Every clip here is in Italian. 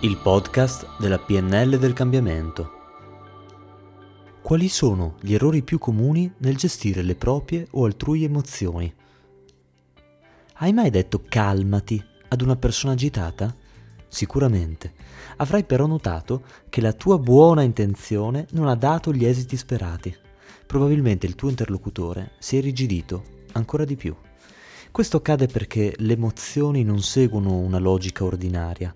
il podcast della PNL del cambiamento. Quali sono gli errori più comuni nel gestire le proprie o altrui emozioni? Hai mai detto calmati ad una persona agitata? Sicuramente. Avrai però notato che la tua buona intenzione non ha dato gli esiti sperati. Probabilmente il tuo interlocutore si è irrigidito ancora di più. Questo accade perché le emozioni non seguono una logica ordinaria,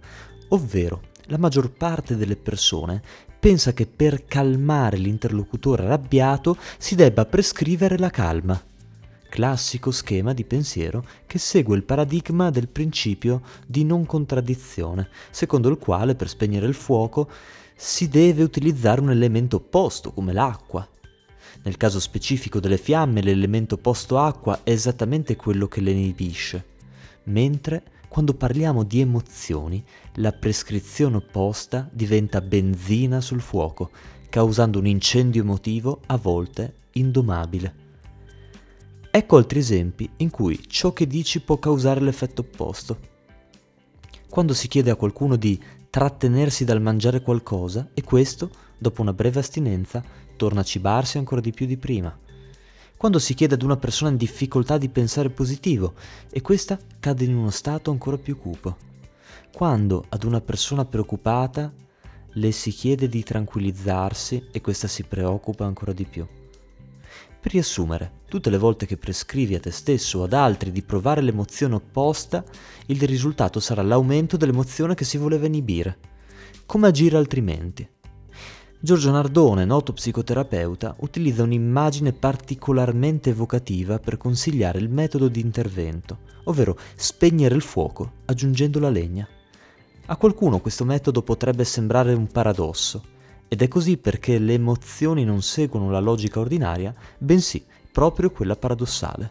Ovvero, la maggior parte delle persone pensa che per calmare l'interlocutore arrabbiato si debba prescrivere la calma. Classico schema di pensiero che segue il paradigma del principio di non contraddizione, secondo il quale per spegnere il fuoco si deve utilizzare un elemento opposto come l'acqua. Nel caso specifico delle fiamme l'elemento opposto acqua è esattamente quello che le inibisce, mentre quando parliamo di emozioni, la prescrizione opposta diventa benzina sul fuoco, causando un incendio emotivo a volte indomabile. Ecco altri esempi in cui ciò che dici può causare l'effetto opposto. Quando si chiede a qualcuno di trattenersi dal mangiare qualcosa e questo, dopo una breve astinenza, torna a cibarsi ancora di più di prima quando si chiede ad una persona in difficoltà di pensare positivo e questa cade in uno stato ancora più cupo. Quando ad una persona preoccupata le si chiede di tranquillizzarsi e questa si preoccupa ancora di più. Per riassumere, tutte le volte che prescrivi a te stesso o ad altri di provare l'emozione opposta, il risultato sarà l'aumento dell'emozione che si voleva inibire. Come agire altrimenti? Giorgio Nardone, noto psicoterapeuta, utilizza un'immagine particolarmente evocativa per consigliare il metodo di intervento, ovvero spegnere il fuoco aggiungendo la legna. A qualcuno questo metodo potrebbe sembrare un paradosso, ed è così perché le emozioni non seguono la logica ordinaria, bensì proprio quella paradossale.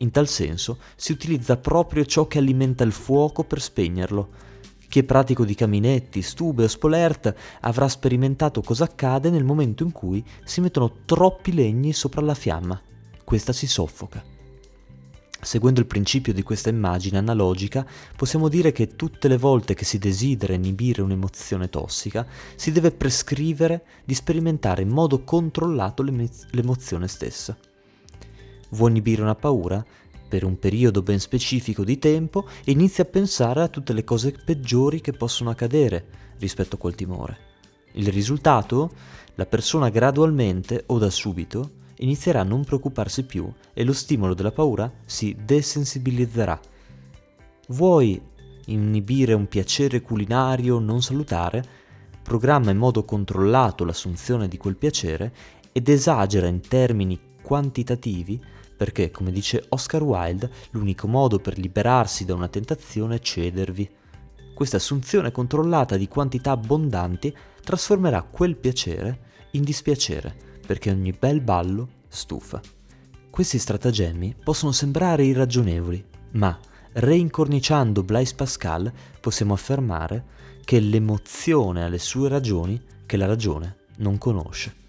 In tal senso si utilizza proprio ciò che alimenta il fuoco per spegnerlo, chi è pratico di caminetti, stube o spolert avrà sperimentato cosa accade nel momento in cui si mettono troppi legni sopra la fiamma. Questa si soffoca. Seguendo il principio di questa immagine analogica, possiamo dire che tutte le volte che si desidera inibire un'emozione tossica, si deve prescrivere di sperimentare in modo controllato l'emozione stessa. Vuoi inibire una paura? Per un periodo ben specifico di tempo e inizi a pensare a tutte le cose peggiori che possono accadere rispetto a quel timore. Il risultato? La persona gradualmente o da subito inizierà a non preoccuparsi più e lo stimolo della paura si desensibilizzerà. Vuoi inibire un piacere culinario non salutare? Programma in modo controllato l'assunzione di quel piacere ed esagera in termini quantitativi perché, come dice Oscar Wilde, l'unico modo per liberarsi da una tentazione è cedervi. Questa assunzione controllata di quantità abbondanti trasformerà quel piacere in dispiacere, perché ogni bel ballo stufa. Questi stratagemmi possono sembrare irragionevoli, ma reincorniciando Blaise Pascal possiamo affermare che l'emozione ha le sue ragioni che la ragione non conosce.